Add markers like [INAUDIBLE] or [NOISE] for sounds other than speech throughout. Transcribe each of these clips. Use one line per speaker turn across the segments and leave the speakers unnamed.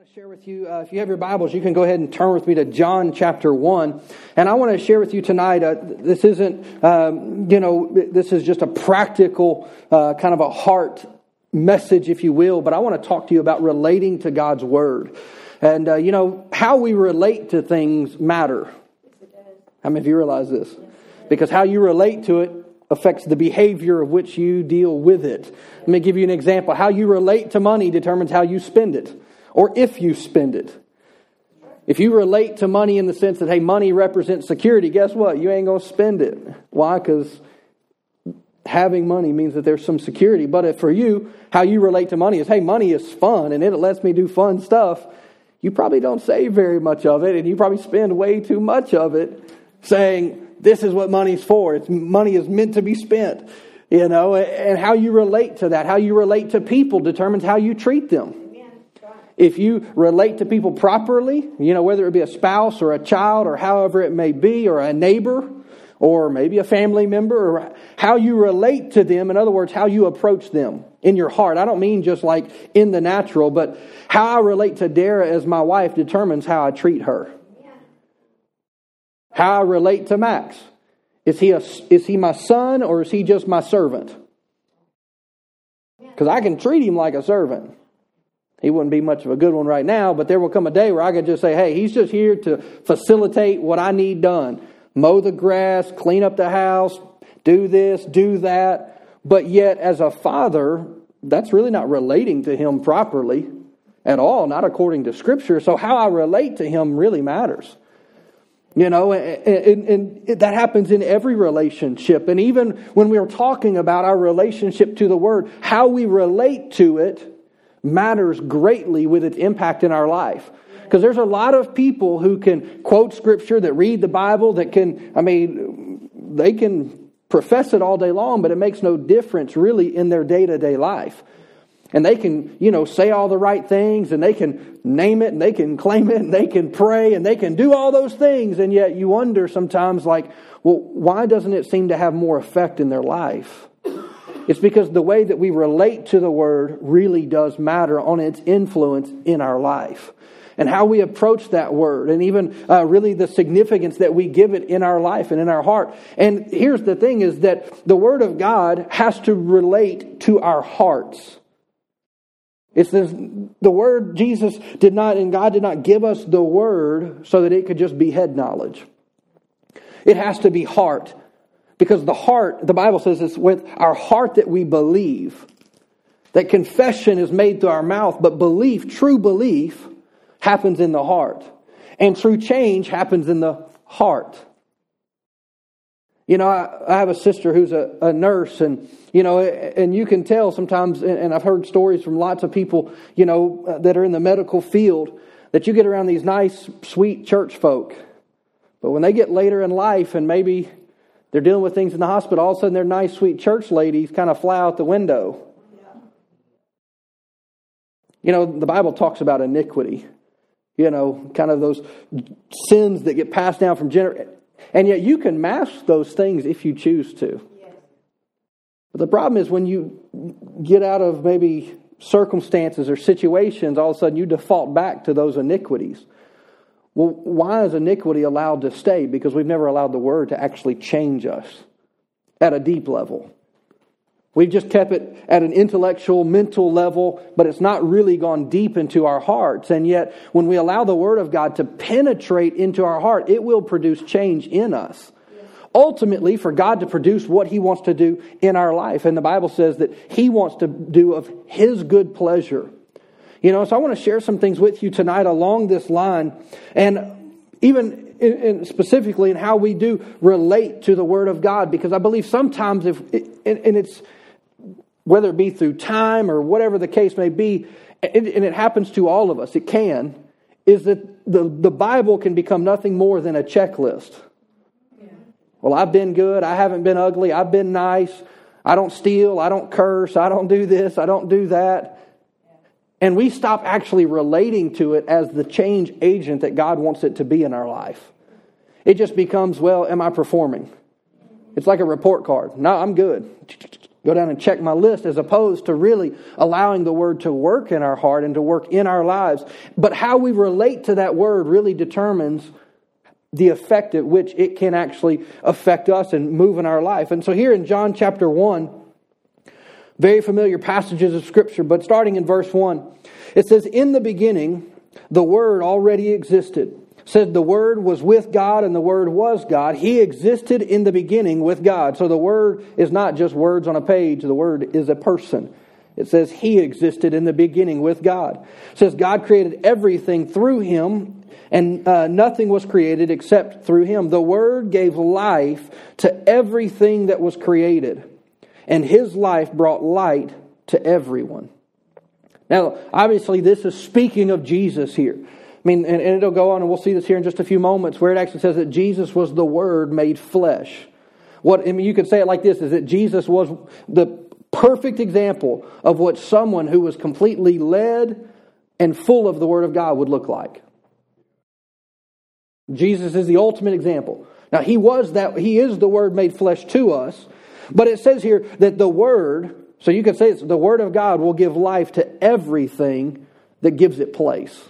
want to share with you, uh, if you have your Bibles, you can go ahead and turn with me to John chapter 1. And I want to share with you tonight, uh, this isn't, um, you know, this is just a practical, uh, kind of a heart message, if you will, but I want to talk to you about relating to God's Word. And, uh, you know, how we relate to things matter. How many of you realize this? Because how you relate to it affects the behavior of which you deal with it. Let me give you an example. How you relate to money determines how you spend it or if you spend it. If you relate to money in the sense that, hey, money represents security, guess what? You ain't going to spend it. Why? Because having money means that there's some security. But for you, how you relate to money is, hey, money is fun and it lets me do fun stuff, you probably don't save very much of it and you probably spend way too much of it saying, this is what money's for. It's, money is meant to be spent. You know, and how you relate to that, how you relate to people determines how you treat them. If you relate to people properly, you know, whether it be a spouse or a child or however it may be, or a neighbor, or maybe a family member, or how you relate to them, in other words, how you approach them in your heart. I don't mean just like in the natural, but how I relate to Dara as my wife determines how I treat her. How I relate to Max. Is he, a, is he my son or is he just my servant? Because I can treat him like a servant. He wouldn't be much of a good one right now, but there will come a day where I could just say, hey, he's just here to facilitate what I need done mow the grass, clean up the house, do this, do that. But yet, as a father, that's really not relating to him properly at all, not according to Scripture. So, how I relate to him really matters. You know, and, and, and, that happens in every relationship. And even when we are talking about our relationship to the Word, how we relate to it matters greatly with its impact in our life. Because there's a lot of people who can quote scripture, that read the Bible, that can, I mean, they can profess it all day long, but it makes no difference really in their day to day life. And they can, you know, say all the right things and they can name it and they can claim it and they can pray and they can do all those things. And yet you wonder sometimes, like, well, why doesn't it seem to have more effect in their life? It's because the way that we relate to the Word really does matter on its influence in our life. And how we approach that word, and even uh, really the significance that we give it in our life and in our heart. And here's the thing is that the Word of God has to relate to our hearts. It's this, the Word, Jesus did not, and God did not give us the Word so that it could just be head knowledge. It has to be heart. Because the heart, the Bible says it's with our heart that we believe. That confession is made through our mouth, but belief, true belief, happens in the heart. And true change happens in the heart. You know, I, I have a sister who's a, a, nurse, and, you know, and you can tell sometimes, and I've heard stories from lots of people, you know, uh, that are in the medical field, that you get around these nice, sweet church folk. But when they get later in life and maybe they're dealing with things in the hospital. All of a sudden, their nice, sweet church ladies kind of fly out the window. You know, the Bible talks about iniquity. You know, kind of those sins that get passed down from generation. And yet you can mask those things if you choose to. But the problem is when you get out of maybe circumstances or situations, all of a sudden you default back to those iniquities. Well, why is iniquity allowed to stay? Because we've never allowed the word to actually change us at a deep level. We've just kept it at an intellectual, mental level, but it's not really gone deep into our hearts. And yet, when we allow the Word of God to penetrate into our heart, it will produce change in us. Ultimately, for God to produce what He wants to do in our life. And the Bible says that He wants to do of His good pleasure. You know, so I want to share some things with you tonight along this line, and even in, in specifically in how we do relate to the Word of God, because I believe sometimes if and, and it's whether it be through time or whatever the case may be, and it happens to all of us, it can, is that the, the Bible can become nothing more than a checklist. Well, I've been good, I haven't been ugly, I've been nice, I don't steal, I don't curse, I don't do this, I don't do that. And we stop actually relating to it as the change agent that God wants it to be in our life. It just becomes, well, am I performing? It's like a report card. No, I'm good. go down and check my list as opposed to really allowing the word to work in our heart and to work in our lives. But how we relate to that word really determines the effect at which it can actually affect us and move in our life. And so here in John chapter 1, very familiar passages of scripture, but starting in verse 1, it says, In the beginning, the word already existed said the Word was with God and the Word was God. He existed in the beginning with God. So the Word is not just words on a page, the Word is a person. It says He existed in the beginning with God. It says God created everything through Him, and uh, nothing was created except through Him. The Word gave life to everything that was created, and His life brought light to everyone. Now, obviously, this is speaking of Jesus here. I mean, and, and it'll go on, and we'll see this here in just a few moments, where it actually says that Jesus was the Word made flesh. What I mean, you could say it like this: is that Jesus was the perfect example of what someone who was completely led and full of the Word of God would look like. Jesus is the ultimate example. Now, he was that, he is the Word made flesh to us, but it says here that the Word, so you could say it's the Word of God will give life to everything that gives it place.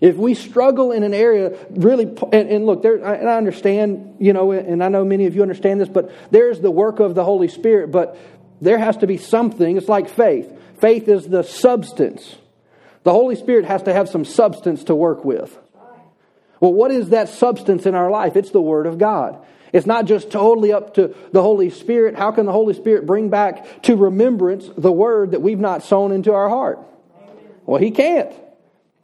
If we struggle in an area, really, and, and look, there, and I understand, you know, and I know many of you understand this, but there's the work of the Holy Spirit, but there has to be something. It's like faith. Faith is the substance. The Holy Spirit has to have some substance to work with. Well, what is that substance in our life? It's the Word of God. It's not just totally up to the Holy Spirit. How can the Holy Spirit bring back to remembrance the Word that we've not sown into our heart? Well, He can't.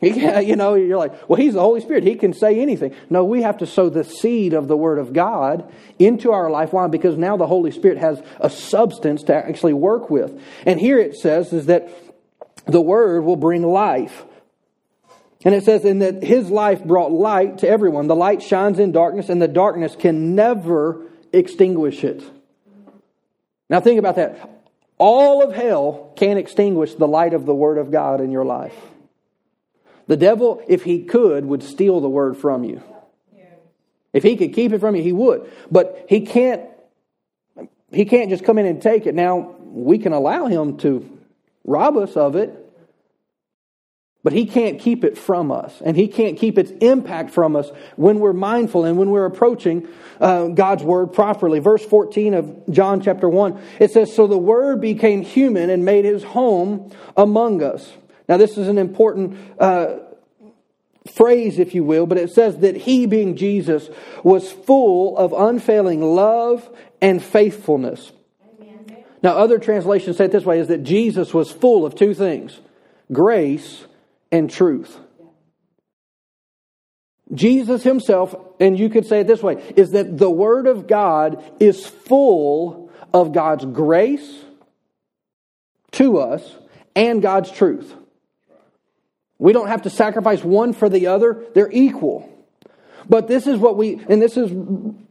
He, you know, you're like, well, he's the Holy Spirit. He can say anything. No, we have to sow the seed of the Word of God into our life. Why? Because now the Holy Spirit has a substance to actually work with. And here it says is that the Word will bring life. And it says, in that his life brought light to everyone. The light shines in darkness, and the darkness can never extinguish it. Now think about that. All of hell can't extinguish the light of the Word of God in your life. The devil, if he could, would steal the word from you. If he could keep it from you, he would. But he can't he can't just come in and take it. Now, we can allow him to rob us of it, but he can't keep it from us. And he can't keep its impact from us when we're mindful and when we're approaching uh, God's word properly. Verse 14 of John chapter 1, it says, So the word became human and made his home among us. Now, this is an important uh, phrase, if you will, but it says that he, being Jesus, was full of unfailing love and faithfulness. Amen. Now, other translations say it this way is that Jesus was full of two things grace and truth. Jesus himself, and you could say it this way, is that the Word of God is full of God's grace to us and God's truth. We don't have to sacrifice one for the other, they're equal. But this is what we, and this is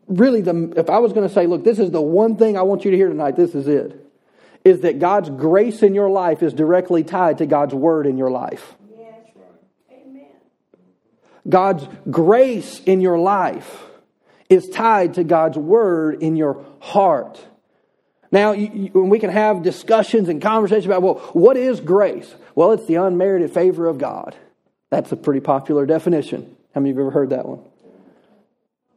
really the, if I was going to say, look, this is the one thing I want you to hear tonight, this is it, is that God's grace in your life is directly tied to God's word in your life. God's grace in your life is tied to God's word in your heart. Now, you, you, we can have discussions and conversations about, well, what is grace? Well, it's the unmerited favor of God. That's a pretty popular definition. How many of you have ever heard that one?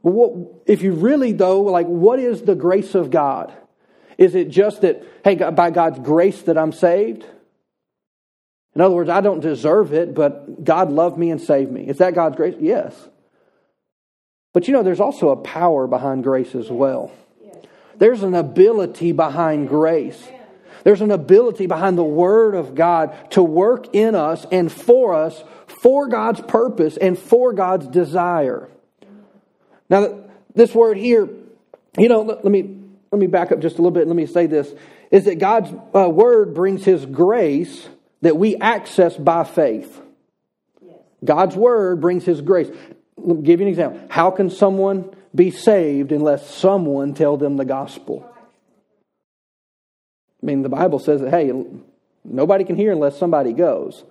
What, if you really, though, like, what is the grace of God? Is it just that, hey, by God's grace that I'm saved? In other words, I don't deserve it, but God loved me and saved me. Is that God's grace? Yes. But you know, there's also a power behind grace as well. There's an ability behind grace. There's an ability behind the Word of God to work in us and for us for God's purpose and for God's desire. Now, this word here, you know, let, me let me back up just a little bit. And let me say this: is that God's uh, Word brings His grace that we access by faith. God's Word brings His grace. Let me give you an example. How can someone be saved unless someone tell them the gospel. I mean, the Bible says that, hey, nobody can hear unless somebody goes.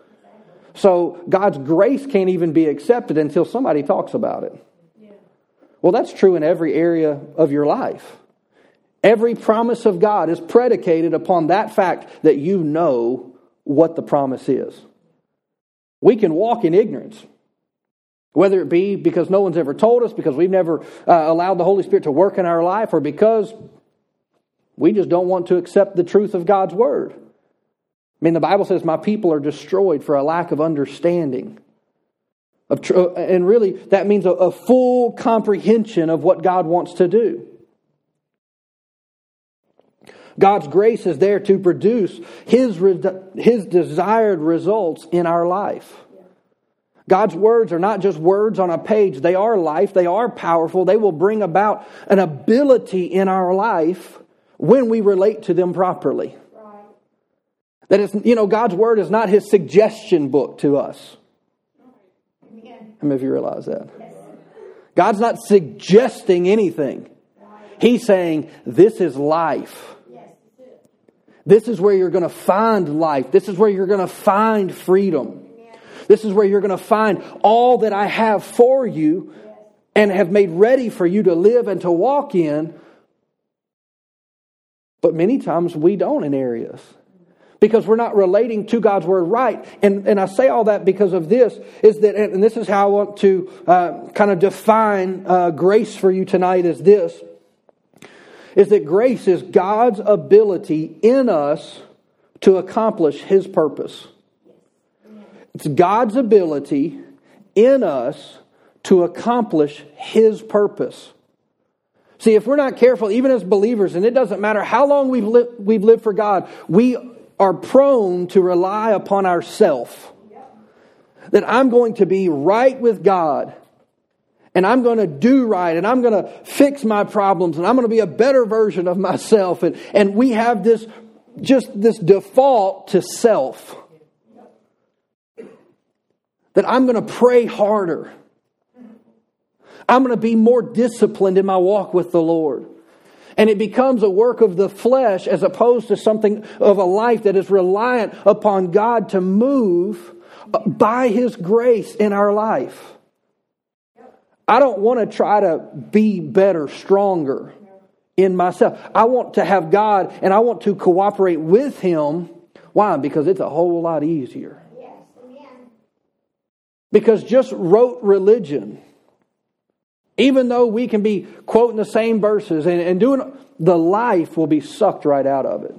So God's grace can't even be accepted until somebody talks about it. Well, that's true in every area of your life. Every promise of God is predicated upon that fact that you know what the promise is. We can walk in ignorance, whether it be because no one's ever told us, because we've never uh, allowed the Holy Spirit to work in our life, or because we just don't want to accept the truth of God's Word. I mean, the Bible says, My people are destroyed for a lack of understanding. Of tr- uh, and really, that means a, a full comprehension of what God wants to do. God's grace is there to produce His, His desired results in our life. God's words are not just words on a page, they are life, they are powerful, they will bring about an ability in our life when we relate to them properly. That is, you know, God's word is not His suggestion book to us. How many of you realize that? God's not suggesting anything. He's saying, This is life. This is where you're going to find life. This is where you're going to find freedom. This is where you're going to find all that I have for you and have made ready for you to live and to walk in. But many times we don't in areas because we're not relating to God's word right. And, and I say all that because of this is that, and this is how I want to uh, kind of define uh, grace for you tonight is this is that grace is God's ability in us to accomplish His purpose. It's God's ability in us to accomplish His purpose. See, if we're not careful, even as believers, and it doesn't matter how long we've, li- we've lived for God, we are prone to rely upon ourself. That I'm going to be right with God and I'm going to do right and I'm going to fix my problems and I'm going to be a better version of myself. And, and we have this, just this default to self. That I'm going to pray harder. I'm going to be more disciplined in my walk with the Lord. And it becomes a work of the flesh as opposed to something of a life that is reliant upon God to move by His grace in our life. I don't want to try to be better, stronger in myself. I want to have God and I want to cooperate with Him. Why? Because it's a whole lot easier. Because just rote religion, even though we can be quoting the same verses and, and doing, the life will be sucked right out of it.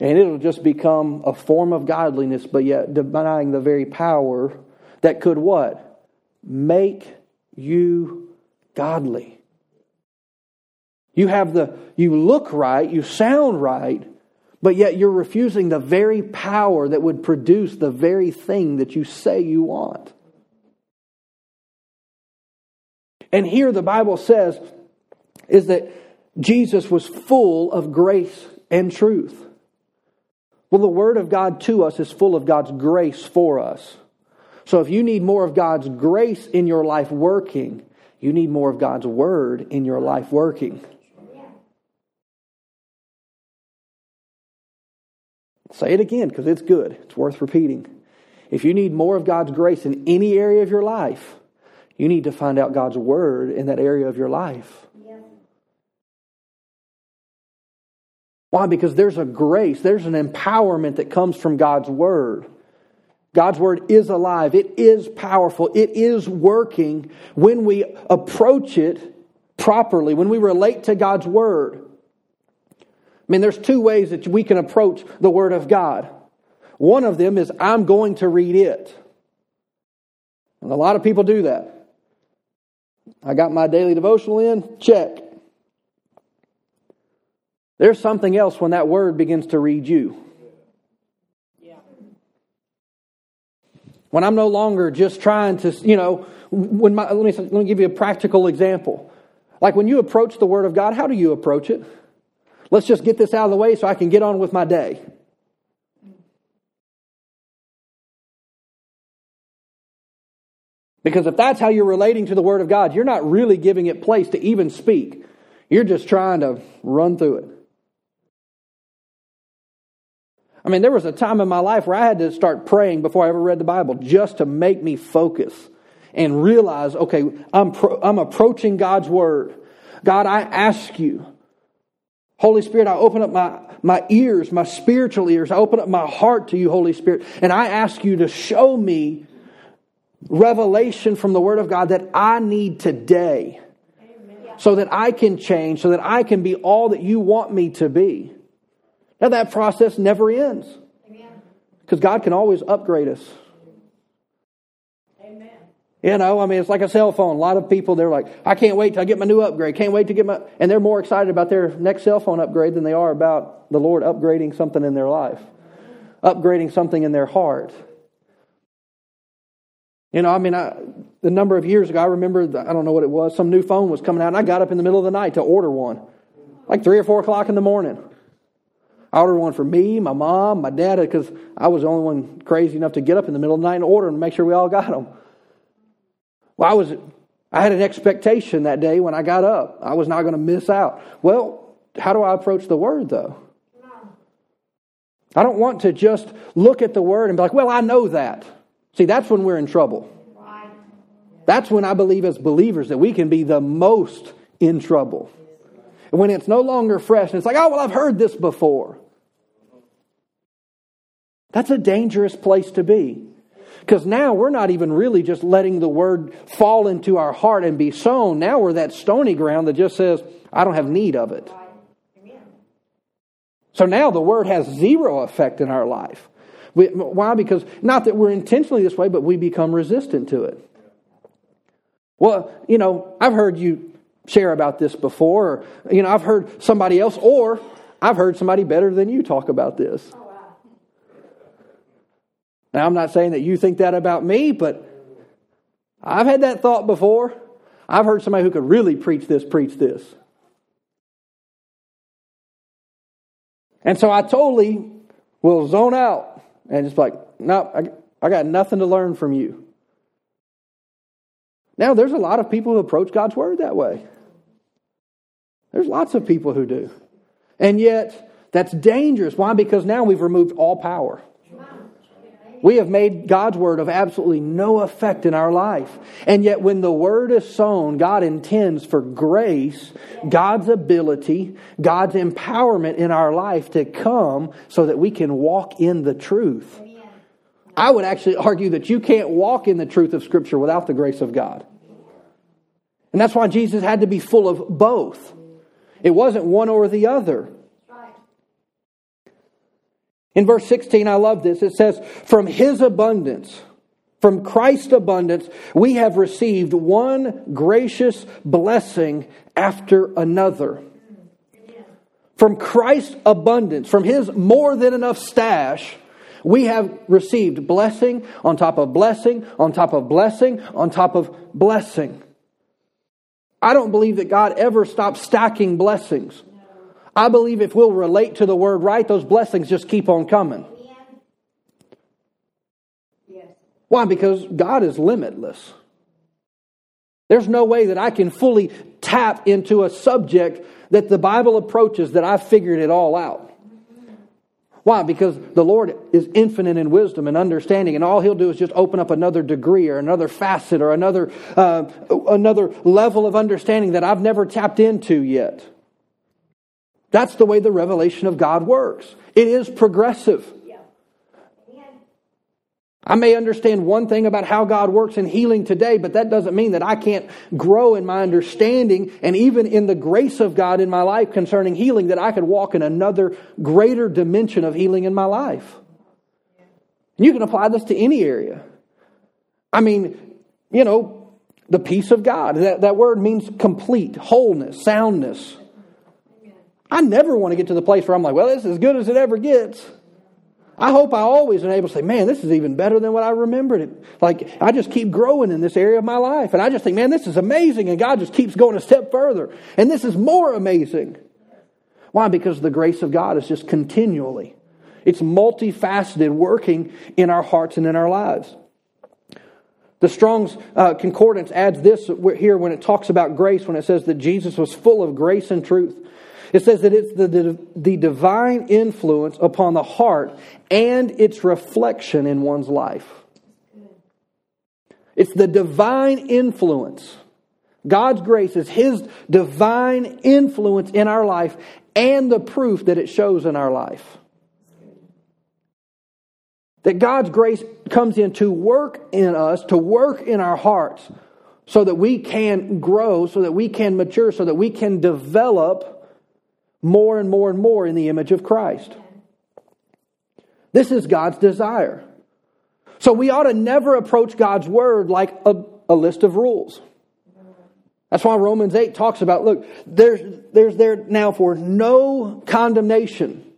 And it'll just become a form of godliness, but yet denying the very power that could what? Make you godly. You have the, you look right, you sound right, but yet you're refusing the very power that would produce the very thing that you say you want. And here the Bible says is that Jesus was full of grace and truth. Well, the Word of God to us is full of God's grace for us. So if you need more of God's grace in your life working, you need more of God's word in your life working. Say it again because it's good. It's worth repeating. If you need more of God's grace in any area of your life, you need to find out God's word in that area of your life. Why? Because there's a grace, there's an empowerment that comes from God's word. God's word is alive. It is powerful. It is working when we approach it properly, when we relate to God's word. I mean, there's two ways that we can approach the word of God. One of them is I'm going to read it. And a lot of people do that. I got my daily devotional in, check. There's something else when that word begins to read you. When I'm no longer just trying to, you know, when my, let, me, let me give you a practical example. Like when you approach the Word of God, how do you approach it? Let's just get this out of the way so I can get on with my day. Because if that's how you're relating to the Word of God, you're not really giving it place to even speak. You're just trying to run through it. I mean, there was a time in my life where I had to start praying before I ever read the Bible just to make me focus and realize, okay, I'm, pro- I'm approaching God's Word. God, I ask you Holy Spirit, I open up my, my ears, my spiritual ears. I open up my heart to you, Holy Spirit, and I ask you to show me revelation from the Word of God that I need today so that I can change, so that I can be all that you want me to be. Now, that process never ends because God can always upgrade us. Amen. You know, I mean, it's like a cell phone. A lot of people, they're like, I can't wait till I get my new upgrade. Can't wait to get my. And they're more excited about their next cell phone upgrade than they are about the Lord upgrading something in their life, upgrading something in their heart. You know, I mean, I, the number of years ago, I remember, the, I don't know what it was, some new phone was coming out, and I got up in the middle of the night to order one, like three or four o'clock in the morning. I ordered one for me, my mom, my dad, because I was the only one crazy enough to get up in the middle of the night and order and make sure we all got them. Well, I was, I had an expectation that day when I got up. I was not going to miss out. Well, how do I approach the word, though? I don't want to just look at the word and be like, well, I know that. See, that's when we're in trouble. That's when I believe as believers that we can be the most in trouble. When it's no longer fresh and it's like, oh, well, I've heard this before. That's a dangerous place to be. Because now we're not even really just letting the word fall into our heart and be sown. Now we're that stony ground that just says, I don't have need of it. So now the word has zero effect in our life. We, why? Because not that we're intentionally this way, but we become resistant to it. Well, you know, I've heard you share about this before, or, you know, I've heard somebody else, or I've heard somebody better than you talk about this. Now, I'm not saying that you think that about me, but I've had that thought before. I've heard somebody who could really preach this, preach this. And so I totally will zone out and just like, no, I, I got nothing to learn from you. Now, there's a lot of people who approach God's Word that way. There's lots of people who do. And yet, that's dangerous. Why? Because now we've removed all power. We have made God's word of absolutely no effect in our life. And yet, when the word is sown, God intends for grace, God's ability, God's empowerment in our life to come so that we can walk in the truth. I would actually argue that you can't walk in the truth of Scripture without the grace of God. And that's why Jesus had to be full of both. It wasn't one or the other. In verse 16, I love this. It says, From his abundance, from Christ's abundance, we have received one gracious blessing after another. From Christ's abundance, from his more than enough stash, we have received blessing on top of blessing, on top of blessing, on top of blessing. I don't believe that God ever stops stacking blessings. I believe if we'll relate to the word right, those blessings just keep on coming. Why? Because God is limitless. There's no way that I can fully tap into a subject that the Bible approaches that I've figured it all out. Why? Because the Lord is infinite in wisdom and understanding, and all He'll do is just open up another degree or another facet or another uh, another level of understanding that I've never tapped into yet. That's the way the revelation of God works. It is progressive. I may understand one thing about how God works in healing today, but that doesn't mean that I can't grow in my understanding and even in the grace of God in my life concerning healing, that I could walk in another greater dimension of healing in my life. You can apply this to any area. I mean, you know, the peace of God. That, that word means complete, wholeness, soundness. I never want to get to the place where I'm like, well, this is as good as it ever gets. I hope I always am able to say, man, this is even better than what I remembered it. Like, I just keep growing in this area of my life. And I just think, man, this is amazing. And God just keeps going a step further. And this is more amazing. Why? Because the grace of God is just continually, it's multifaceted working in our hearts and in our lives. The Strong's uh, Concordance adds this here when it talks about grace, when it says that Jesus was full of grace and truth. It says that it's the, the, divine influence upon the heart and its reflection in one's life. It's the divine influence. God's grace is His divine influence in our life and the proof that it shows in our life. That God's grace comes in to work in us, to work in our hearts, so that we can grow, so that we can mature, so that we can develop more and more and more in the image of Christ. This is God's desire. So we ought to never approach God's word like a, a list of rules. That's why Romans 8 talks about look, there's, there's there now for no condemnation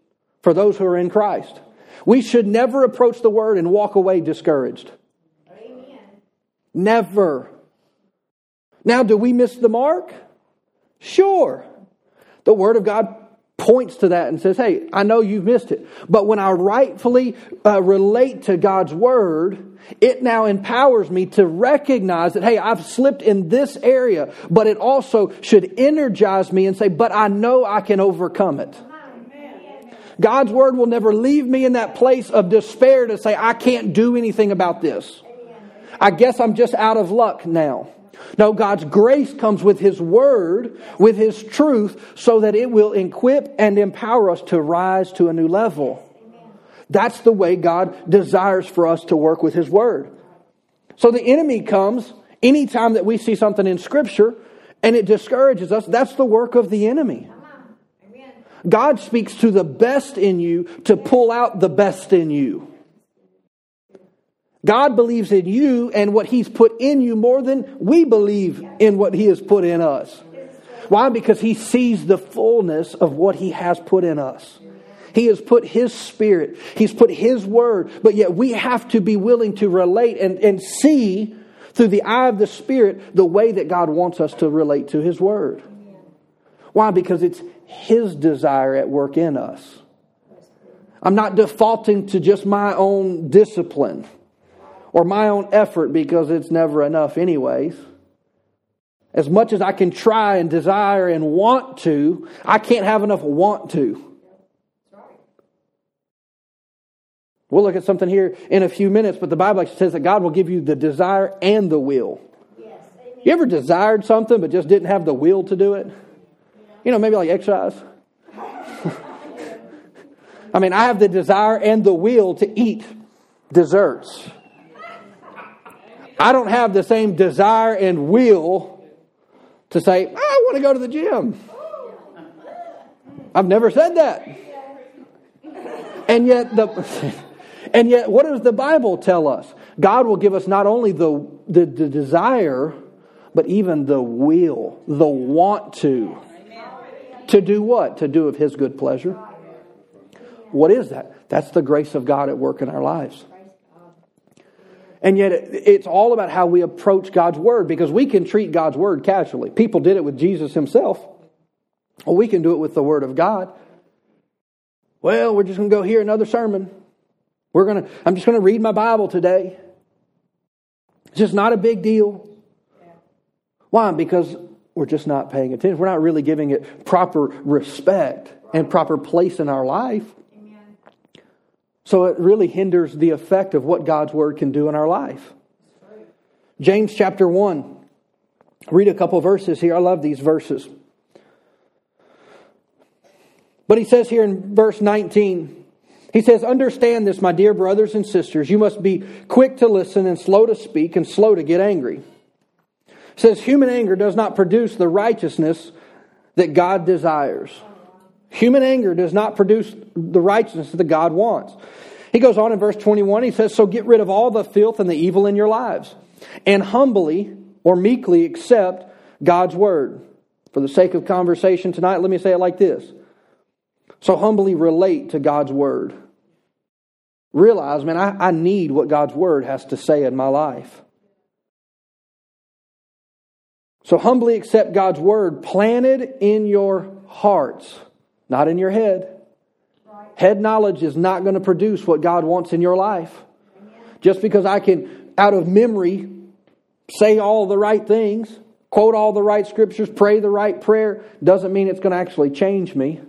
for those who are in Christ. We should never approach the word and walk away discouraged. Amen. Never. Now, do we miss the mark? Sure. The Word of God points to that and says, Hey, I know you've missed it. But when I rightfully uh, relate to God's Word, it now empowers me to recognize that, hey, I've slipped in this area, but it also should energize me and say, But I know I can overcome it. God's word will never leave me in that place of despair to say, I can't do anything about this. I guess I'm just out of luck now. No, God's grace comes with His Word, with His truth, so that it will equip and empower us to rise to a new level. That's the way God desires for us to work with His Word. So the enemy comes anytime that we see something in Scripture and it discourages us. That's the work of the enemy. God speaks to the best in you to pull out the best in you. God believes in you and what He's put in you more than we believe in what He has put in us. Why? Because He sees the fullness of what He has put in us. He has put His Spirit, He's put His Word, but yet we have to be willing to relate and, and see through the eye of the Spirit the way that God wants us to relate to His Word. Why? Because it's His desire at work in us. I'm not defaulting to just my own discipline or my own effort because it's never enough, anyways. As much as I can try and desire and want to, I can't have enough want to. We'll look at something here in a few minutes, but the Bible actually says that God will give you the desire and the will. You ever desired something but just didn't have the will to do it? You know, maybe like exercise. [LAUGHS] I mean, I have the desire and the will to eat desserts. I don't have the same desire and will to say, I want to go to the gym. I've never said that. And yet the [LAUGHS] and yet what does the Bible tell us? God will give us not only the, the, the desire, but even the will, the want to. To do what? To do of his good pleasure. What is that? That's the grace of God at work in our lives. And yet, it's all about how we approach God's Word because we can treat God's Word casually. People did it with Jesus himself. Well, we can do it with the Word of God. Well, we're just going to go hear another sermon. We're going to, I'm just going to read my Bible today. It's just not a big deal. Why? Because we're just not paying attention. We're not really giving it proper respect and proper place in our life. So it really hinders the effect of what God's Word can do in our life. James chapter 1. Read a couple verses here. I love these verses. But he says here in verse 19, he says, Understand this, my dear brothers and sisters. You must be quick to listen and slow to speak and slow to get angry. It says, Human anger does not produce the righteousness that God desires. Human anger does not produce the righteousness that God wants. He goes on in verse 21, he says, So get rid of all the filth and the evil in your lives, and humbly or meekly accept God's word. For the sake of conversation tonight, let me say it like this. So humbly relate to God's word. Realize, man, I, I need what God's word has to say in my life. So humbly accept God's word planted in your hearts not in your head. Head knowledge is not going to produce what God wants in your life. Just because I can, out of memory, say all the right things, quote all the right scriptures, pray the right prayer, doesn't mean it's going to actually change me.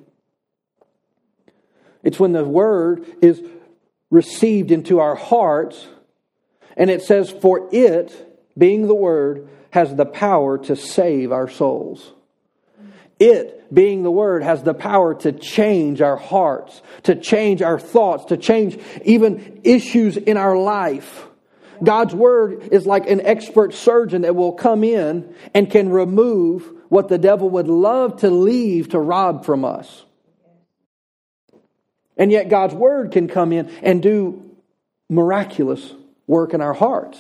It's when the word is received into our hearts, and it says, For it, being the word, has the power to save our souls. It, being the Word, has the power to change our hearts, to change our thoughts, to change even issues in our life. God's Word is like an expert surgeon that will come in and can remove what the devil would love to leave to rob from us. And yet, God's Word can come in and do miraculous work in our hearts.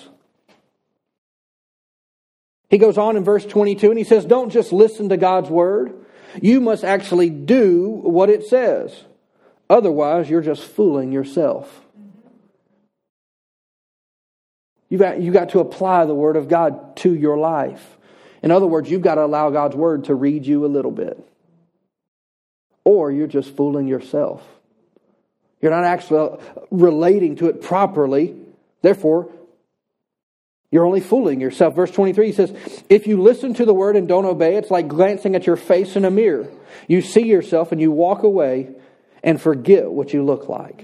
He goes on in verse 22 and he says, Don't just listen to God's Word, you must actually do what it says. Otherwise, you're just fooling yourself. You've got, you've got to apply the Word of God to your life. In other words, you've got to allow God's Word to read you a little bit. Or you're just fooling yourself. You're not actually relating to it properly. Therefore, you're only fooling yourself. Verse 23 says, If you listen to the word and don't obey, it's like glancing at your face in a mirror. You see yourself and you walk away and forget what you look like.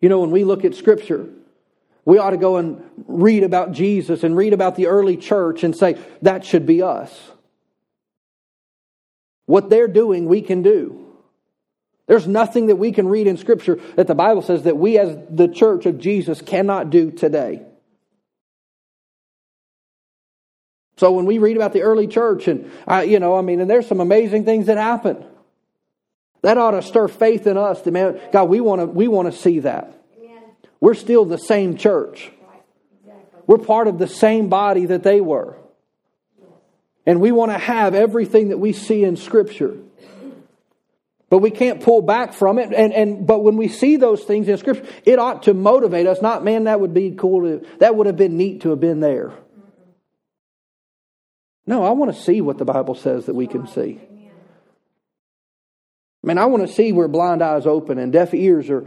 You know, when we look at Scripture, we ought to go and read about Jesus and read about the early church and say, that should be us. What they're doing, we can do. There's nothing that we can read in Scripture that the Bible says that we, as the church of Jesus, cannot do today. So when we read about the early church, and I, you know, I mean, and there's some amazing things that happen. That ought to stir faith in us. That man, God, we want to we want to see that. Amen. We're still the same church. Right. Exactly. We're part of the same body that they were. And we want to have everything that we see in Scripture. But we can't pull back from it. And, and but when we see those things in Scripture, it ought to motivate us. Not, man, that would be cool to that would have been neat to have been there. No, I want to see what the Bible says that we can see. I mean, I want to see where blind eyes open and deaf ears are,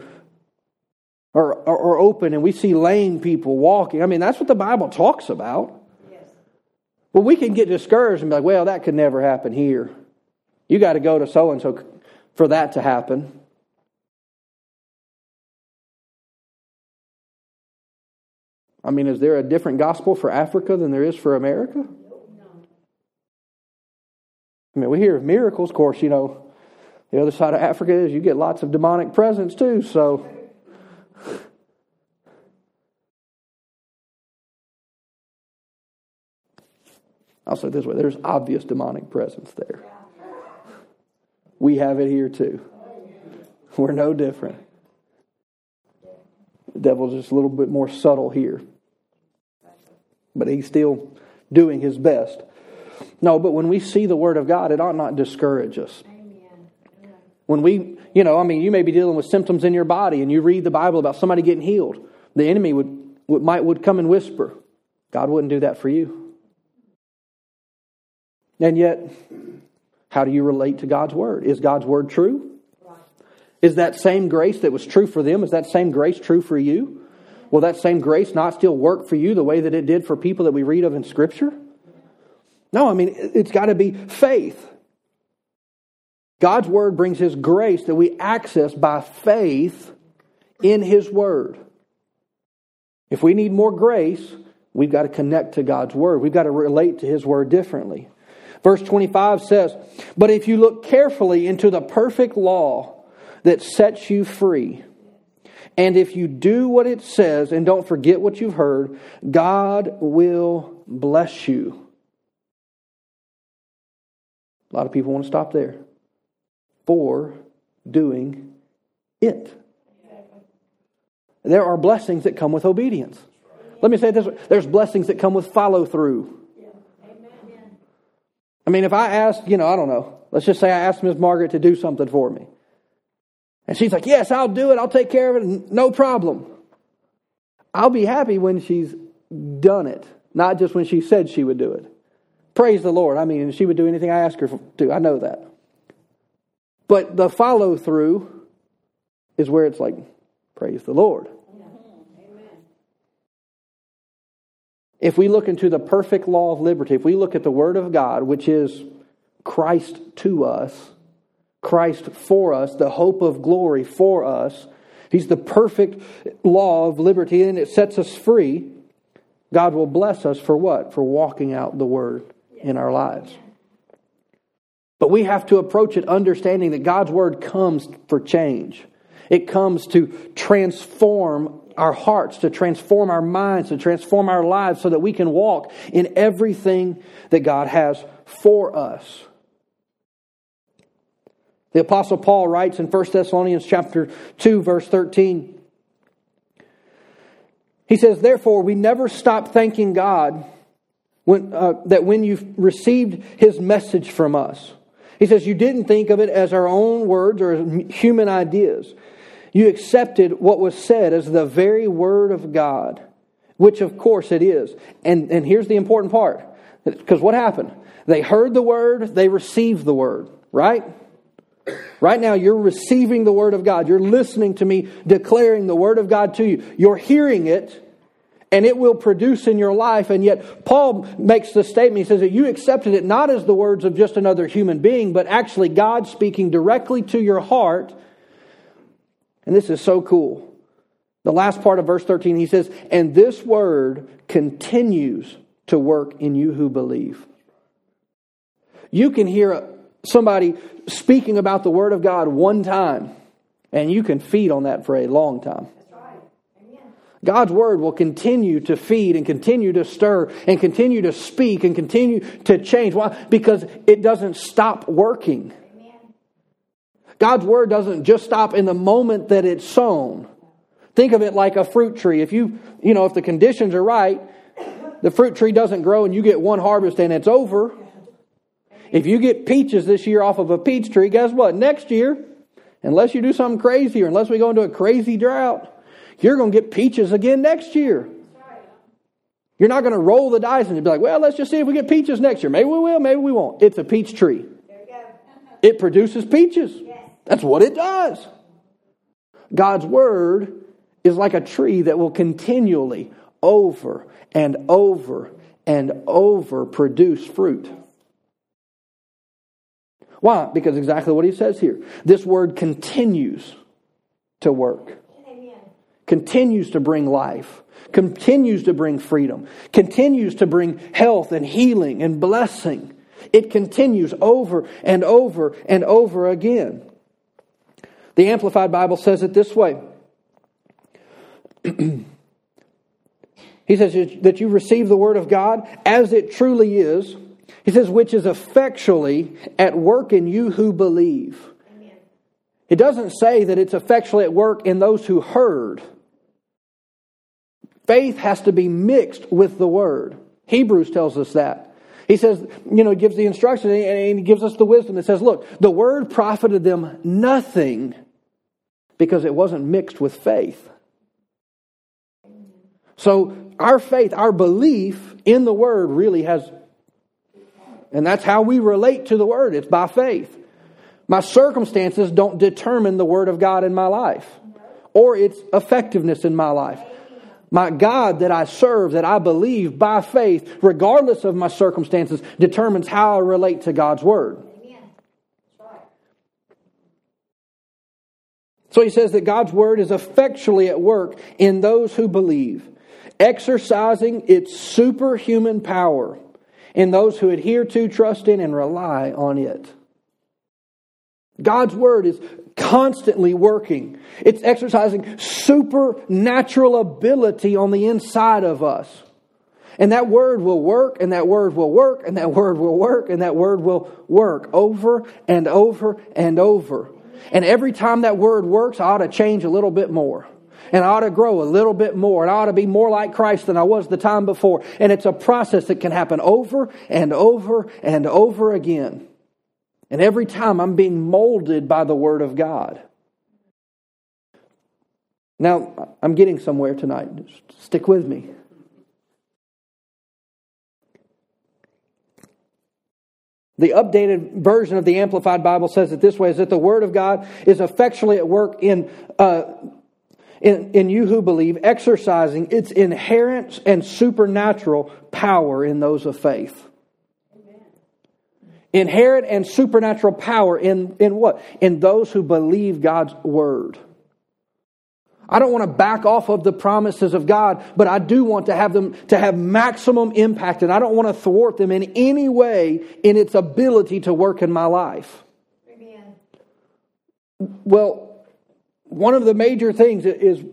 are, are, open and we see lame people walking. I mean, that's what the Bible talks about. Yes. Well, we can get discouraged and be like, well, that could never happen here. You got to go to so and so for that to happen. I mean, is there a different gospel for Africa than there is for America? I mean, we hear of miracles. Of course, you know, the other side of Africa is you get lots of demonic presence too. So, I'll say this way there's obvious demonic presence there. We have it here too. We're no different. The devil's just a little bit more subtle here. But he's still doing his best. No, but when we see the Word of God, it ought not discourage us. When we, you know, I mean, you may be dealing with symptoms in your body and you read the Bible about somebody getting healed. The enemy would, would, might, would come and whisper. God wouldn't do that for you. And yet, how do you relate to God's Word? Is God's Word true? Is that same grace that was true for them, is that same grace true for you? Will that same grace not still work for you the way that it did for people that we read of in Scripture? No, I mean, it's got to be faith. God's Word brings His grace that we access by faith in His Word. If we need more grace, we've got to connect to God's Word. We've got to relate to His Word differently. Verse 25 says, But if you look carefully into the perfect law that sets you free, and if you do what it says and don't forget what you've heard, God will bless you. A lot of people want to stop there. For doing it. There are blessings that come with obedience. Let me say this there's blessings that come with follow through. I mean, if I ask, you know, I don't know, let's just say I asked Miss Margaret to do something for me. And she's like, Yes, I'll do it. I'll take care of it. No problem. I'll be happy when she's done it, not just when she said she would do it. Praise the Lord. I mean, she would do anything I ask her to. I know that. But the follow through is where it's like, praise the Lord. If we look into the perfect law of liberty, if we look at the Word of God, which is Christ to us, Christ for us, the hope of glory for us, He's the perfect law of liberty and it sets us free. God will bless us for what? For walking out the Word in our lives. But we have to approach it understanding that God's word comes for change. It comes to transform our hearts, to transform our minds, to transform our lives so that we can walk in everything that God has for us. The apostle Paul writes in 1 Thessalonians chapter 2 verse 13 He says therefore we never stop thanking God when, uh, that when you received his message from us. He says you didn't think of it as our own words or human ideas. You accepted what was said as the very word of God, which of course it is. And, and here's the important part. Because what happened? They heard the word, they received the word, right? Right now, you're receiving the Word of God. You're listening to me declaring the Word of God to you. You're hearing it, and it will produce in your life. And yet, Paul makes the statement he says that you accepted it not as the words of just another human being, but actually God speaking directly to your heart. And this is so cool. The last part of verse 13, he says, And this Word continues to work in you who believe. You can hear somebody speaking about the Word of God one time, and you can feed on that for a long time. God's Word will continue to feed and continue to stir and continue to speak and continue to change. Why? Because it doesn't stop working. God's Word doesn't just stop in the moment that it's sown. Think of it like a fruit tree. If you, you know, if the conditions are right, the fruit tree doesn't grow and you get one harvest and it's over. If you get peaches this year off of a peach tree, guess what? Next year, unless you do something crazy or unless we go into a crazy drought, you're going to get peaches again next year. You're not going to roll the dice and be like, well, let's just see if we get peaches next year. Maybe we will, maybe we won't. It's a peach tree. It produces peaches. That's what it does. God's word is like a tree that will continually, over and over and over, produce fruit. Why? Because exactly what he says here. This word continues to work. Continues to bring life, continues to bring freedom, continues to bring health and healing and blessing. It continues over and over and over again. The Amplified Bible says it this way. [CLEARS THROAT] he says that you receive the Word of God as it truly is he says, which is effectually at work in you who believe. Amen. It doesn't say that it's effectually at work in those who heard. Faith has to be mixed with the word. Hebrews tells us that. He says, you know, he gives the instruction and he gives us the wisdom that says, look, the word profited them nothing because it wasn't mixed with faith. So our faith, our belief in the word really has and that's how we relate to the Word. It's by faith. My circumstances don't determine the Word of God in my life or its effectiveness in my life. My God that I serve, that I believe by faith, regardless of my circumstances, determines how I relate to God's Word. So he says that God's Word is effectually at work in those who believe, exercising its superhuman power in those who adhere to, trust in, and rely on it. God's word is constantly working. It's exercising supernatural ability on the inside of us. And that word will work, and that word will work, and that word will work, and that word will work over and over and over. And every time that word works, I ought to change a little bit more and I ought to grow a little bit more and I ought to be more like Christ than I was the time before. And it's a process that can happen over and over and over again. And every time I'm being molded by the Word of God. Now, I'm getting somewhere tonight. Just stick with me. The updated version of the Amplified Bible says it this way is that the Word of God is effectually at work in uh, in, in you who believe, exercising its inherent and supernatural power in those of faith. Inherent and supernatural power in, in what? In those who believe God's word. I don't want to back off of the promises of God, but I do want to have them to have maximum impact, and I don't want to thwart them in any way in its ability to work in my life. Amen. Well, one of the major things is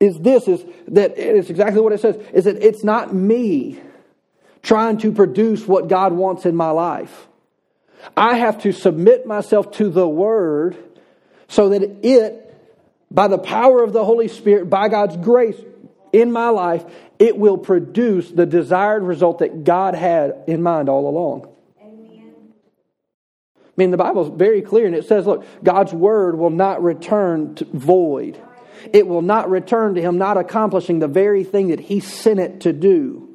is this is that it's exactly what it says is that it's not me trying to produce what God wants in my life. I have to submit myself to the word so that it by the power of the Holy Spirit, by God's grace in my life, it will produce the desired result that God had in mind all along. Amen. I mean, the Bible is very clear, and it says, look, God's word will not return void. It will not return to him, not accomplishing the very thing that he sent it to do.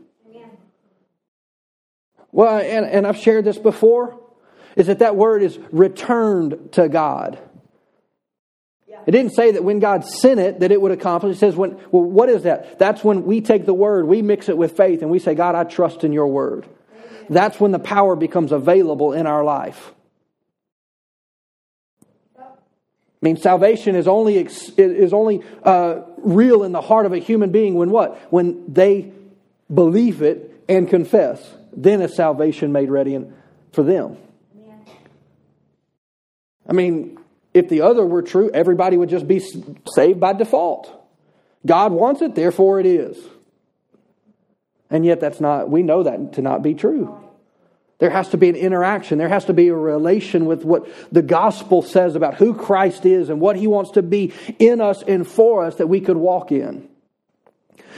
Well, and, and I've shared this before, is that that word is returned to God. It didn't say that when God sent it that it would accomplish. It says when well, what is that? That's when we take the word, we mix it with faith, and we say, God, I trust in your word. That's when the power becomes available in our life. I mean, salvation is only is only uh, real in the heart of a human being when what? When they believe it and confess. Then is salvation made ready for them. I mean, if the other were true, everybody would just be saved by default. God wants it, therefore it is. And yet, that's not, we know that to not be true. There has to be an interaction. There has to be a relation with what the gospel says about who Christ is and what he wants to be in us and for us that we could walk in.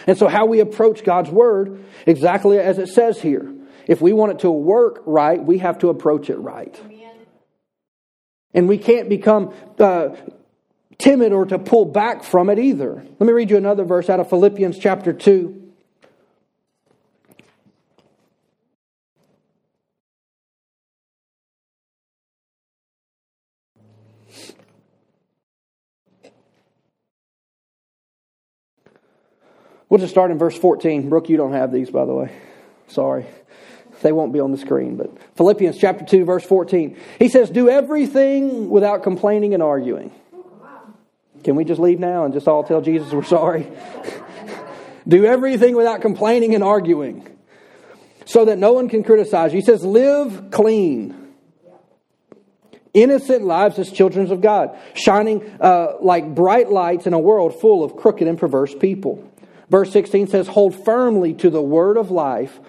And so, how we approach God's word, exactly as it says here. If we want it to work right, we have to approach it right. And we can't become uh, timid or to pull back from it either. Let me read you another verse out of Philippians chapter 2. We'll just start in verse 14. Brooke, you don't have these, by the way. Sorry. They won't be on the screen, but Philippians chapter 2, verse 14. He says, Do everything without complaining and arguing. Can we just leave now and just all tell Jesus we're sorry? [LAUGHS] Do everything without complaining and arguing so that no one can criticize you. He says, Live clean. Innocent lives as children of God, shining uh, like bright lights in a world full of crooked and perverse people. Verse 16 says, Hold firmly to the word of life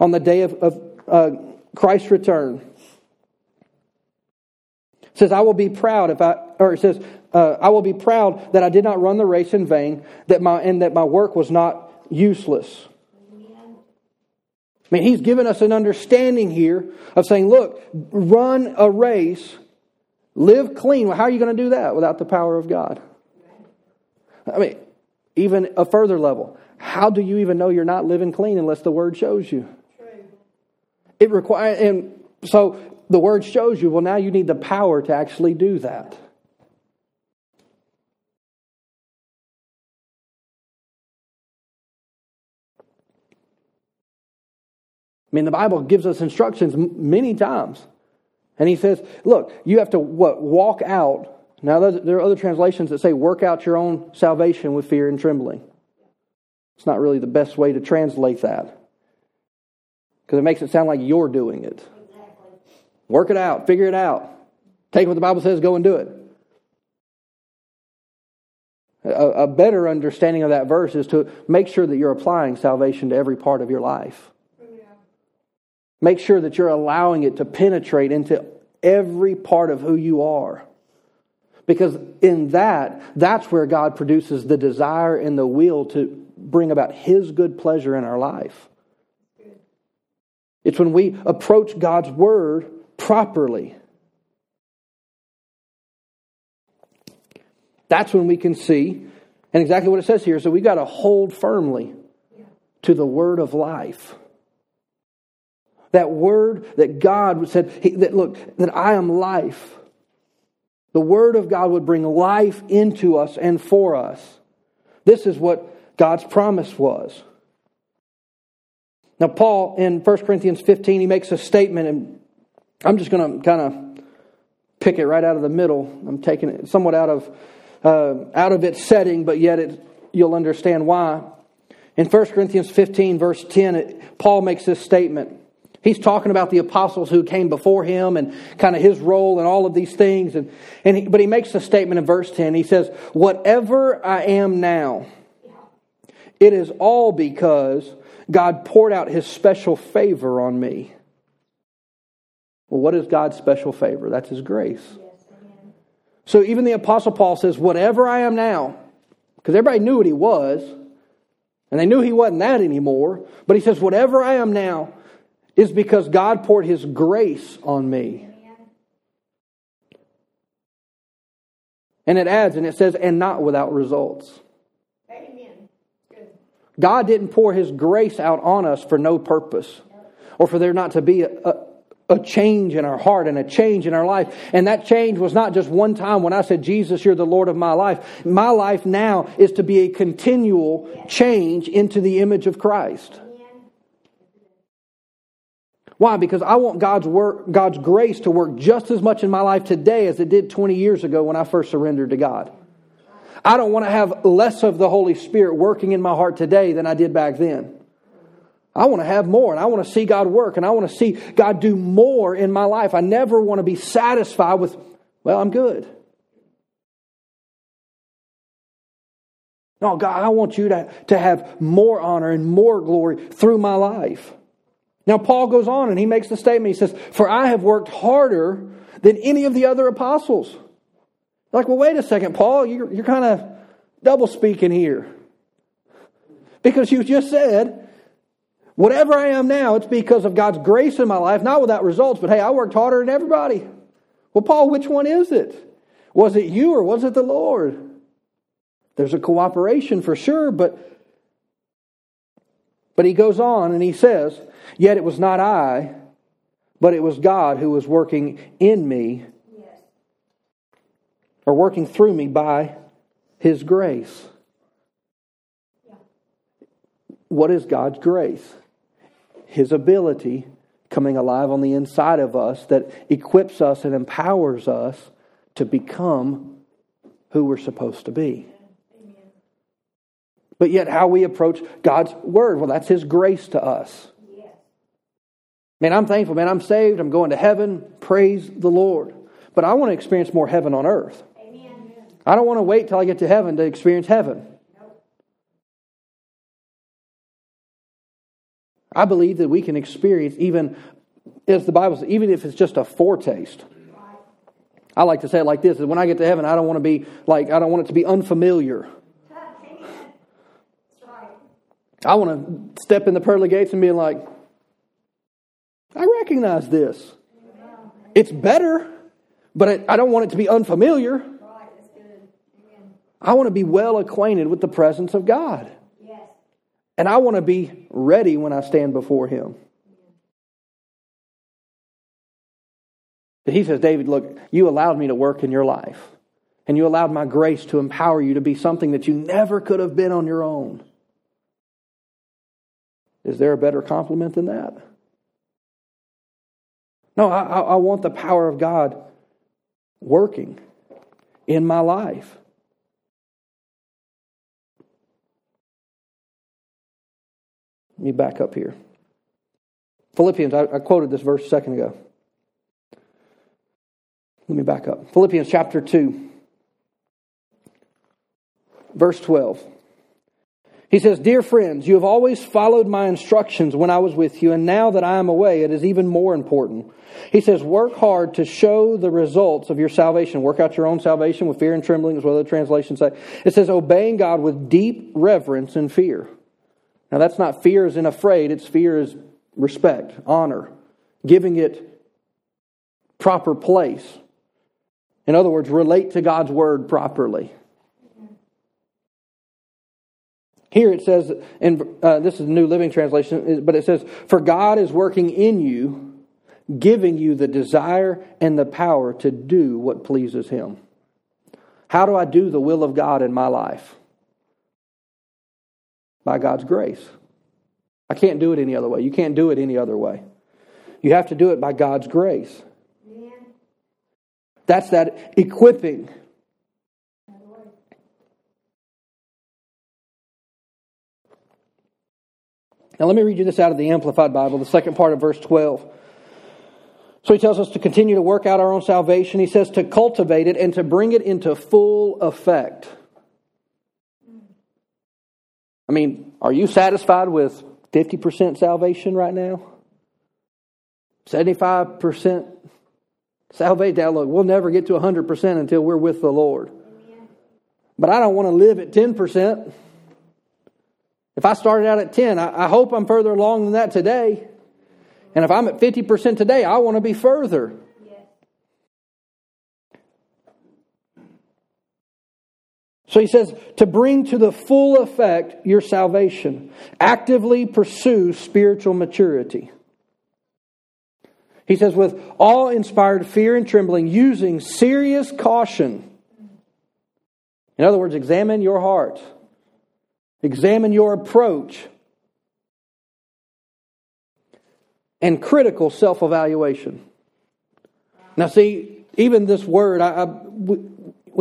on the day of, of uh, Christ's return. It says, I will be proud if I, or it says, uh, I will be proud that I did not run the race in vain, that my, and that my work was not useless. I mean, he's given us an understanding here of saying, look, run a race, live clean. Well, how are you going to do that without the power of God? I mean, even a further level. How do you even know you're not living clean unless the word shows you? It requires, and so the word shows you, well, now you need the power to actually do that. I mean, the Bible gives us instructions many times. And he says, look, you have to what, walk out. Now, there are other translations that say, work out your own salvation with fear and trembling. It's not really the best way to translate that because it makes it sound like you're doing it. Work it out, figure it out. Take what the Bible says, go and do it. A, a, better understanding of that verse is to make sure that you're applying salvation to every part of your life. Make sure that you're allowing it to penetrate into every part of who you are. Because in that, that's where God produces the desire and the will to bring about His good pleasure in our life. It's when we approach God's Word properly. That's when we can see, and exactly what it says here. So we've got to hold firmly to the Word of life. That word that God said, that look, that I am life. The Word of God would bring life into us and for us. This is what God's promise was. Now, Paul in 1 Corinthians 15, he makes a statement, and I'm just going to kind of pick it right out of the middle. I'm taking it somewhat out of uh, out of its setting, but yet it, you'll understand why. In 1 Corinthians 15, verse 10, it, Paul makes this statement. He's talking about the apostles who came before him and kind of his role and all of these things. And, and he, but he makes a statement in verse 10. He says, Whatever I am now, it is all because God poured out his special favor on me. Well, what is God's special favor? That's his grace. So even the Apostle Paul says, Whatever I am now, because everybody knew what he was, and they knew he wasn't that anymore, but he says, Whatever I am now is because God poured his grace on me. And it adds, and it says, and not without results. God didn't pour his grace out on us for no purpose or for there not to be a, a, a, change in our heart and a change in our life. And that change was not just one time when I said, Jesus, you're the Lord of my life. My life now is to be a continual change into the image of Christ. Why? Because I want God's work, God's grace to work just as much in my life today as it did 20 years ago when I first surrendered to God. I don't want to have less of the Holy Spirit working in my heart today than I did back then. I want to have more and I want to see God work and I want to see God do more in my life. I never want to be satisfied with, well, I'm good. No, God, I want you to, to have more honor and more glory through my life. Now, Paul goes on and he makes the statement. He says, For I have worked harder than any of the other apostles. Like, well, wait a second, Paul, you're, you're kind of double speaking here. Because you just said, whatever I am now, it's because of God's grace in my life, not without results, but hey, I worked harder than everybody. Well, Paul, which one is it? Was it you or was it the Lord? There's a cooperation for sure, but but he goes on and he says, Yet it was not I, but it was God who was working in me are working through me by His grace. What is God's grace? His ability coming alive on the inside of us that equips us and empowers us to become who we're supposed to be. But yet, how we approach God's Word, well, that's His grace to us. Man, I'm thankful, man. I'm saved. I'm going to heaven. Praise the Lord. But I want to experience more heaven on earth. I don't want to wait till I get to heaven to experience heaven. I believe that we can experience even as the Bible says, even if it's just a foretaste. I like to say it like this: is when I get to heaven, I don't want to be like I don't want it to be unfamiliar. I want to step in the pearly gates and be like, I recognize this. It's better, but I don't want it to be unfamiliar. I want to be well acquainted with the presence of God. Yes. And I want to be ready when I stand before Him. He says, David, look, you allowed me to work in your life. And you allowed my grace to empower you to be something that you never could have been on your own. Is there a better compliment than that? No, I, I want the power of God working in my life. Let me back up here. Philippians, I, I quoted this verse a second ago. Let me back up. Philippians chapter 2, verse 12. He says, Dear friends, you have always followed my instructions when I was with you, and now that I am away, it is even more important. He says, Work hard to show the results of your salvation. Work out your own salvation with fear and trembling, well as the translations say. It says, Obeying God with deep reverence and fear. Now, that's not fear as in afraid, it's fear as respect, honor, giving it proper place. In other words, relate to God's word properly. Here it says, and uh, this is New Living Translation, but it says, For God is working in you, giving you the desire and the power to do what pleases Him. How do I do the will of God in my life? by God's grace. I can't do it any other way. You can't do it any other way. You have to do it by God's grace. Yeah. That's that equipping. Now, let me read you this out of the Amplified Bible, the second part of verse 12. So he tells us to continue to work out our own salvation. He says to cultivate it and to bring it into full effect. I mean, are you satisfied with 50% salvation right now? 75% salvation? Now, look, we'll never get to 100% until we're with the Lord. But I don't want to live at 10%. If I started out at 10, I, I hope I'm further along than that today. And if I'm at 50% today, I want to be further. So he says to bring to the full effect your salvation, actively pursue spiritual maturity. He says, with all inspired fear and trembling, using serious caution. In other words, examine your heart, examine your approach, and critical self evaluation. Now, see, even this word, I, I,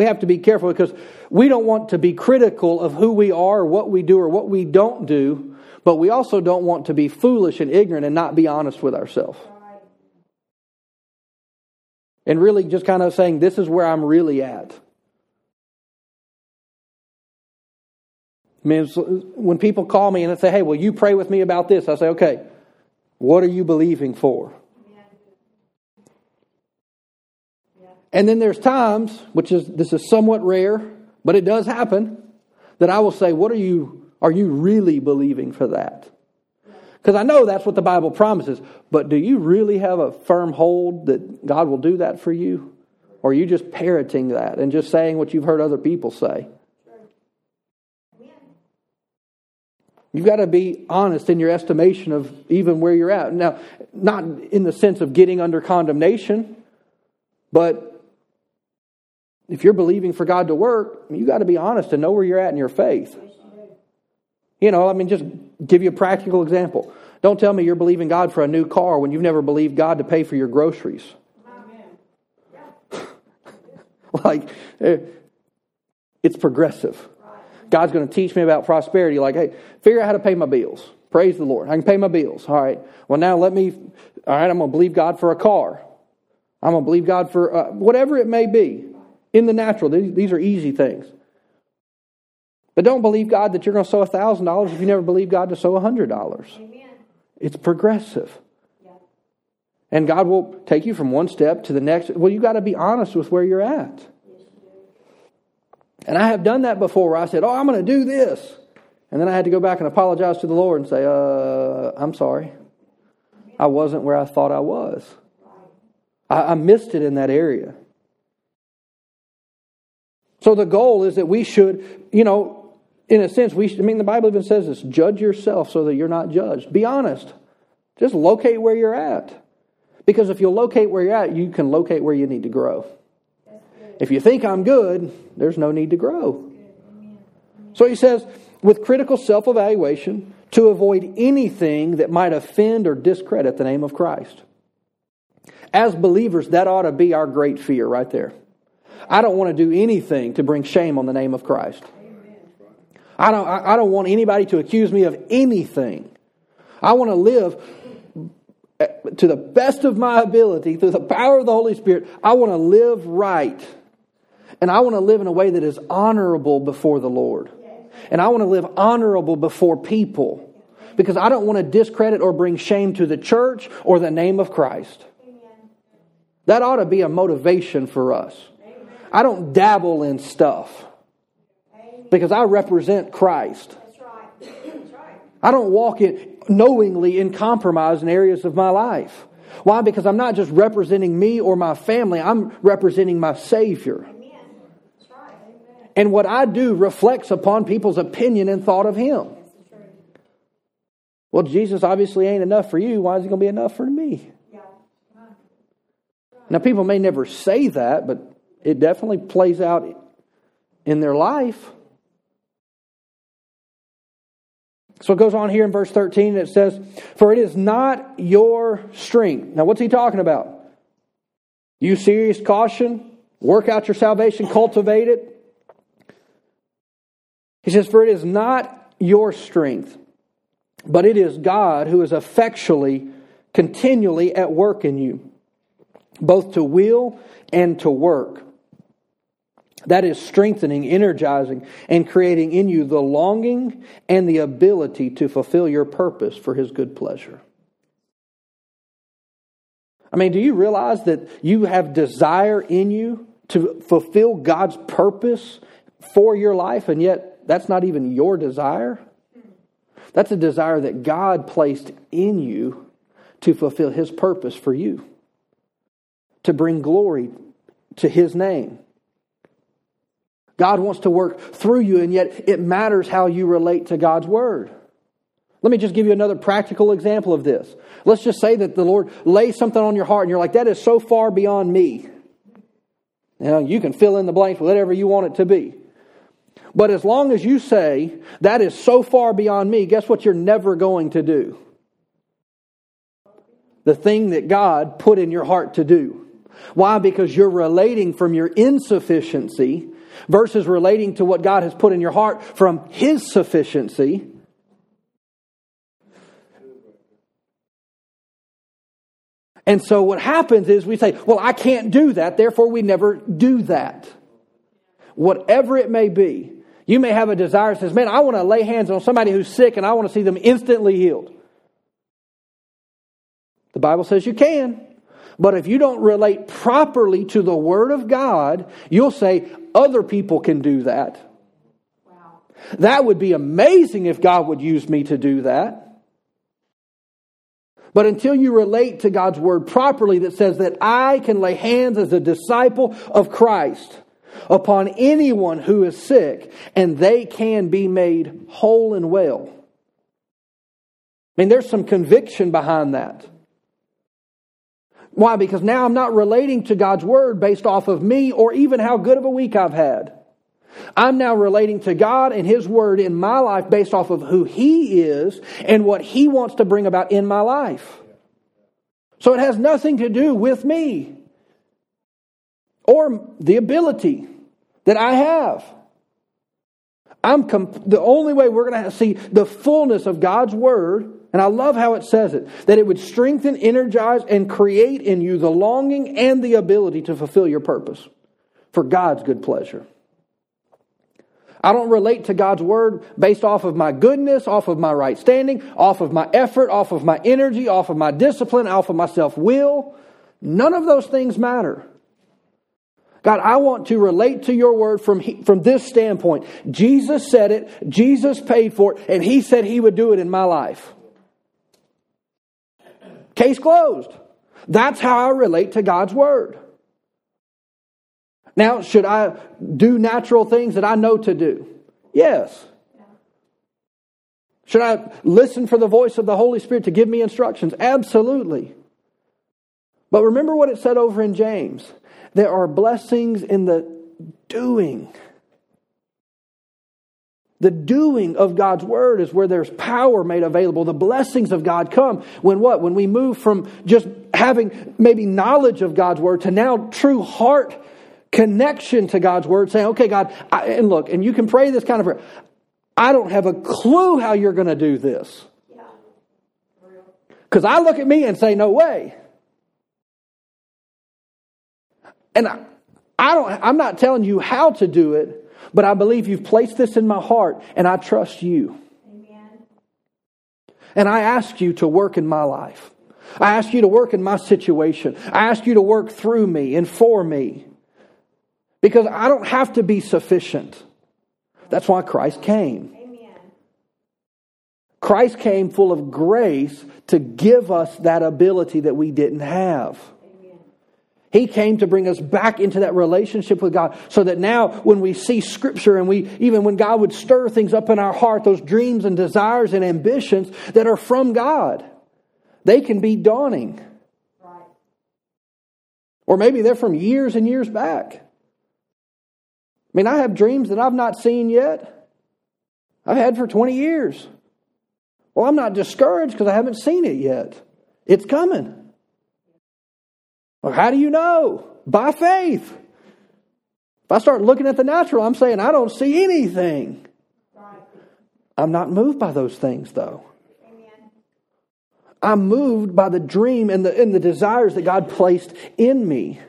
have to be careful because we don't want to be critical of who we are, or what we do, or what we don't do, but we also don't want to be foolish and ignorant and not be honest with ourselves. And really just kind of saying, this is where I'm really at. I mean, when people call me and they say, hey, will you pray with me about this? I say, okay, what are you believing for? And then there's times, which is this is somewhat rare, but it does happen, that I will say, What are you are you really believing for that? Because I know that's what the Bible promises, but do you really have a firm hold that God will do that for you? Or are you just parroting that and just saying what you've heard other people say? You've got to be honest in your estimation of even where you're at. Now, not in the sense of getting under condemnation, but if you're believing for God to work, you got to be honest and know where you're at in your faith. You know, I mean, just give you a practical example. Don't tell me you're believing God for a new car when you've never believed God to pay for your groceries. [LAUGHS] like, eh, it's progressive. God's going to teach me about prosperity. Like, hey, figure out how to pay my bills. Praise the Lord. I can pay my bills. All right. Well, now let me, all right, I'm going to believe God for a car. I'm going to believe God for uh, whatever it may be in the natural. These, are easy things. But don't believe God that you're going to sow $1,000 if you never believe God to sow $100. It's progressive. Yeah. And God will take you from one step to the next. Well, you got to be honest with where you're at. And I have done that before where I said, Oh, I'm going to do this. And then I had to go back and apologize to the Lord and say, uh, I'm sorry. I wasn't where I thought I was. I, I missed it in that area. So the goal is that we should, you know, in a sense, we should, I mean, the Bible even says this judge yourself so that you're not judged. Be honest. Just locate where you're at. Because if you'll locate where you're at, you can locate where you need to grow. If you think I'm good, there's no need to grow. So he says, with critical self evaluation, to avoid anything that might offend or discredit the name of Christ. As believers, that ought to be our great fear right there. I don't want to do anything to bring shame on the name of Christ. I don't, I don't want anybody to accuse me of anything. I want to live eh, to the best of my ability through the power of the Holy Spirit. I want to live right and I want to live in a way that is honorable before the Lord. And I want to live honorable before people because I don't want to discredit or bring shame to the church or the name of Christ. That ought to be a motivation for us. I don't dabble in stuff because I represent Christ. I don't walk in knowingly in compromise in areas of my life. Why? Because I'm not just representing me or my family, I'm representing my Savior. And what I do reflects upon people's opinion and thought of Him. Well, Jesus obviously ain't enough for you. Why is He going to be enough for me? Now, people may never say that, but it definitely plays out in their life. So it goes on here in verse 13, and it says, For it is not your strength. Now, what's he talking about? You serious caution, work out your salvation, cultivate it. He says, For it is not your strength, but it is God who is effectually, continually at work in you, both to will and to work. That is strengthening, energizing, and creating in you the longing and the ability to fulfill your purpose for His good pleasure. I mean, do you realize that you have desire in you to fulfill God's purpose for your life, and yet that's not even your desire? That's a desire that God placed in you to fulfill His purpose for you, to bring glory to His name. God wants to work through you, and yet it matters how you relate to God's Word. Let me just give you another practical example of this. Let's just say that the Lord lays something on your heart, and you're like, that is so far beyond me. Know, you can fill in the blanks with whatever you want it to be. But as long as you say, that is so far beyond me, guess what you're never going to do? The thing that God put in your heart to do. Why? Because you're relating from your insufficiency versus relating to what God has put in your heart from His sufficiency. And so what happens is we say, well, I can't do that, therefore we never do that. Whatever it may be. You may have a desire that says, man, I want to lay hands on somebody who's sick and I want to see them instantly healed. The Bible says you can. But if you don't relate properly to the Word of God, you'll say, other people can do that. Wow. That would be amazing if God would use me to do that. But until you relate to God's Word properly, that says that I can lay hands as a disciple of Christ upon anyone who is sick, and they can be made whole and well. I mean, there's some conviction behind that. Why? Because now I'm not relating to God's Word based off of me or even how good of a week I've had. I'm now relating to God and His Word in my life based off of who He is and what He wants to bring about in my life. So it has nothing to do with me or the ability that I have. I'm comp- the only way we're going to see the fullness of God's word, and I love how it says it, that it would strengthen, energize, and create in you the longing and the ability to fulfill your purpose for God's good pleasure. I don't relate to God's word based off of my goodness, off of my right standing, off of my effort, off of my energy, off of my discipline, off of my self will. None of those things matter. God, I want to relate to your word from, from this standpoint. Jesus said it, Jesus paid for it, and he said he would do it in my life. Case closed. That's how I relate to God's word. Now, should I do natural things that I know to do? Yes. Should I listen for the voice of the Holy Spirit to give me instructions? Absolutely. But remember what it said over in James there are blessings in the doing. The doing of God's word is where there's power made available. The blessings of God come when what? When we move from just having maybe knowledge of God's word to now true heart connection to God's word, saying, okay, God, I, and look, and you can pray this kind of prayer. I don't have a clue how you're going to do this. Because I look at me and say, no way. And I, I don't, I'm not telling you how to do it, but I believe you've placed this in my heart and I trust you. Amen. And I ask you to work in my life. I ask you to work in my situation. I ask you to work through me and for me. Because I don't have to be sufficient. That's why Christ came. Amen. Christ came full of grace to give us that ability that we didn't have. He came to bring us back into that relationship with God so that now when we see scripture and we, even when God would stir things up in our heart, those dreams and desires and ambitions that are from God, they can be dawning. Right. Or maybe they're from years and years back. I mean, I have dreams that I've not seen yet. I've had for 20 years. Well, I'm not discouraged because I haven't seen it yet. It's coming. Well, how do you know? By faith. If I start looking at the natural, I'm saying I don't see anything. I'm not moved by those things, though. I'm moved by the dream and the, and the desires that God placed in me.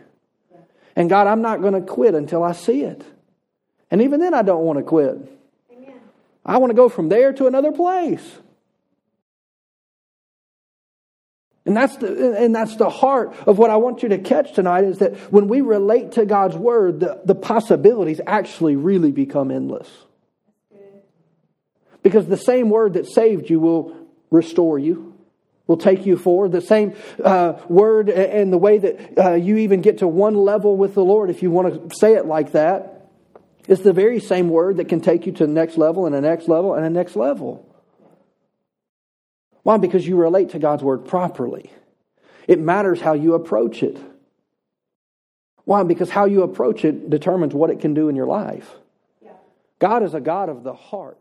And God, I'm not going to quit until I see it. And even then, I don't want to quit. Amen. I want to go from there to another place. And that's, the, and that's the heart of what I want you to catch tonight is that when we relate to God's word, the, the possibilities actually really become endless. Because the same word that saved you will restore you, will take you forward. The same uh, word and the way that uh, you even get to one level with the Lord, if you want to say it like that, is the very same word that can take you to the next level and the next level and the next level. Why? Because you relate to God's word properly. It matters how you approach it. Why? Because how you approach it determines what it can do in your life. God is a God of the heart.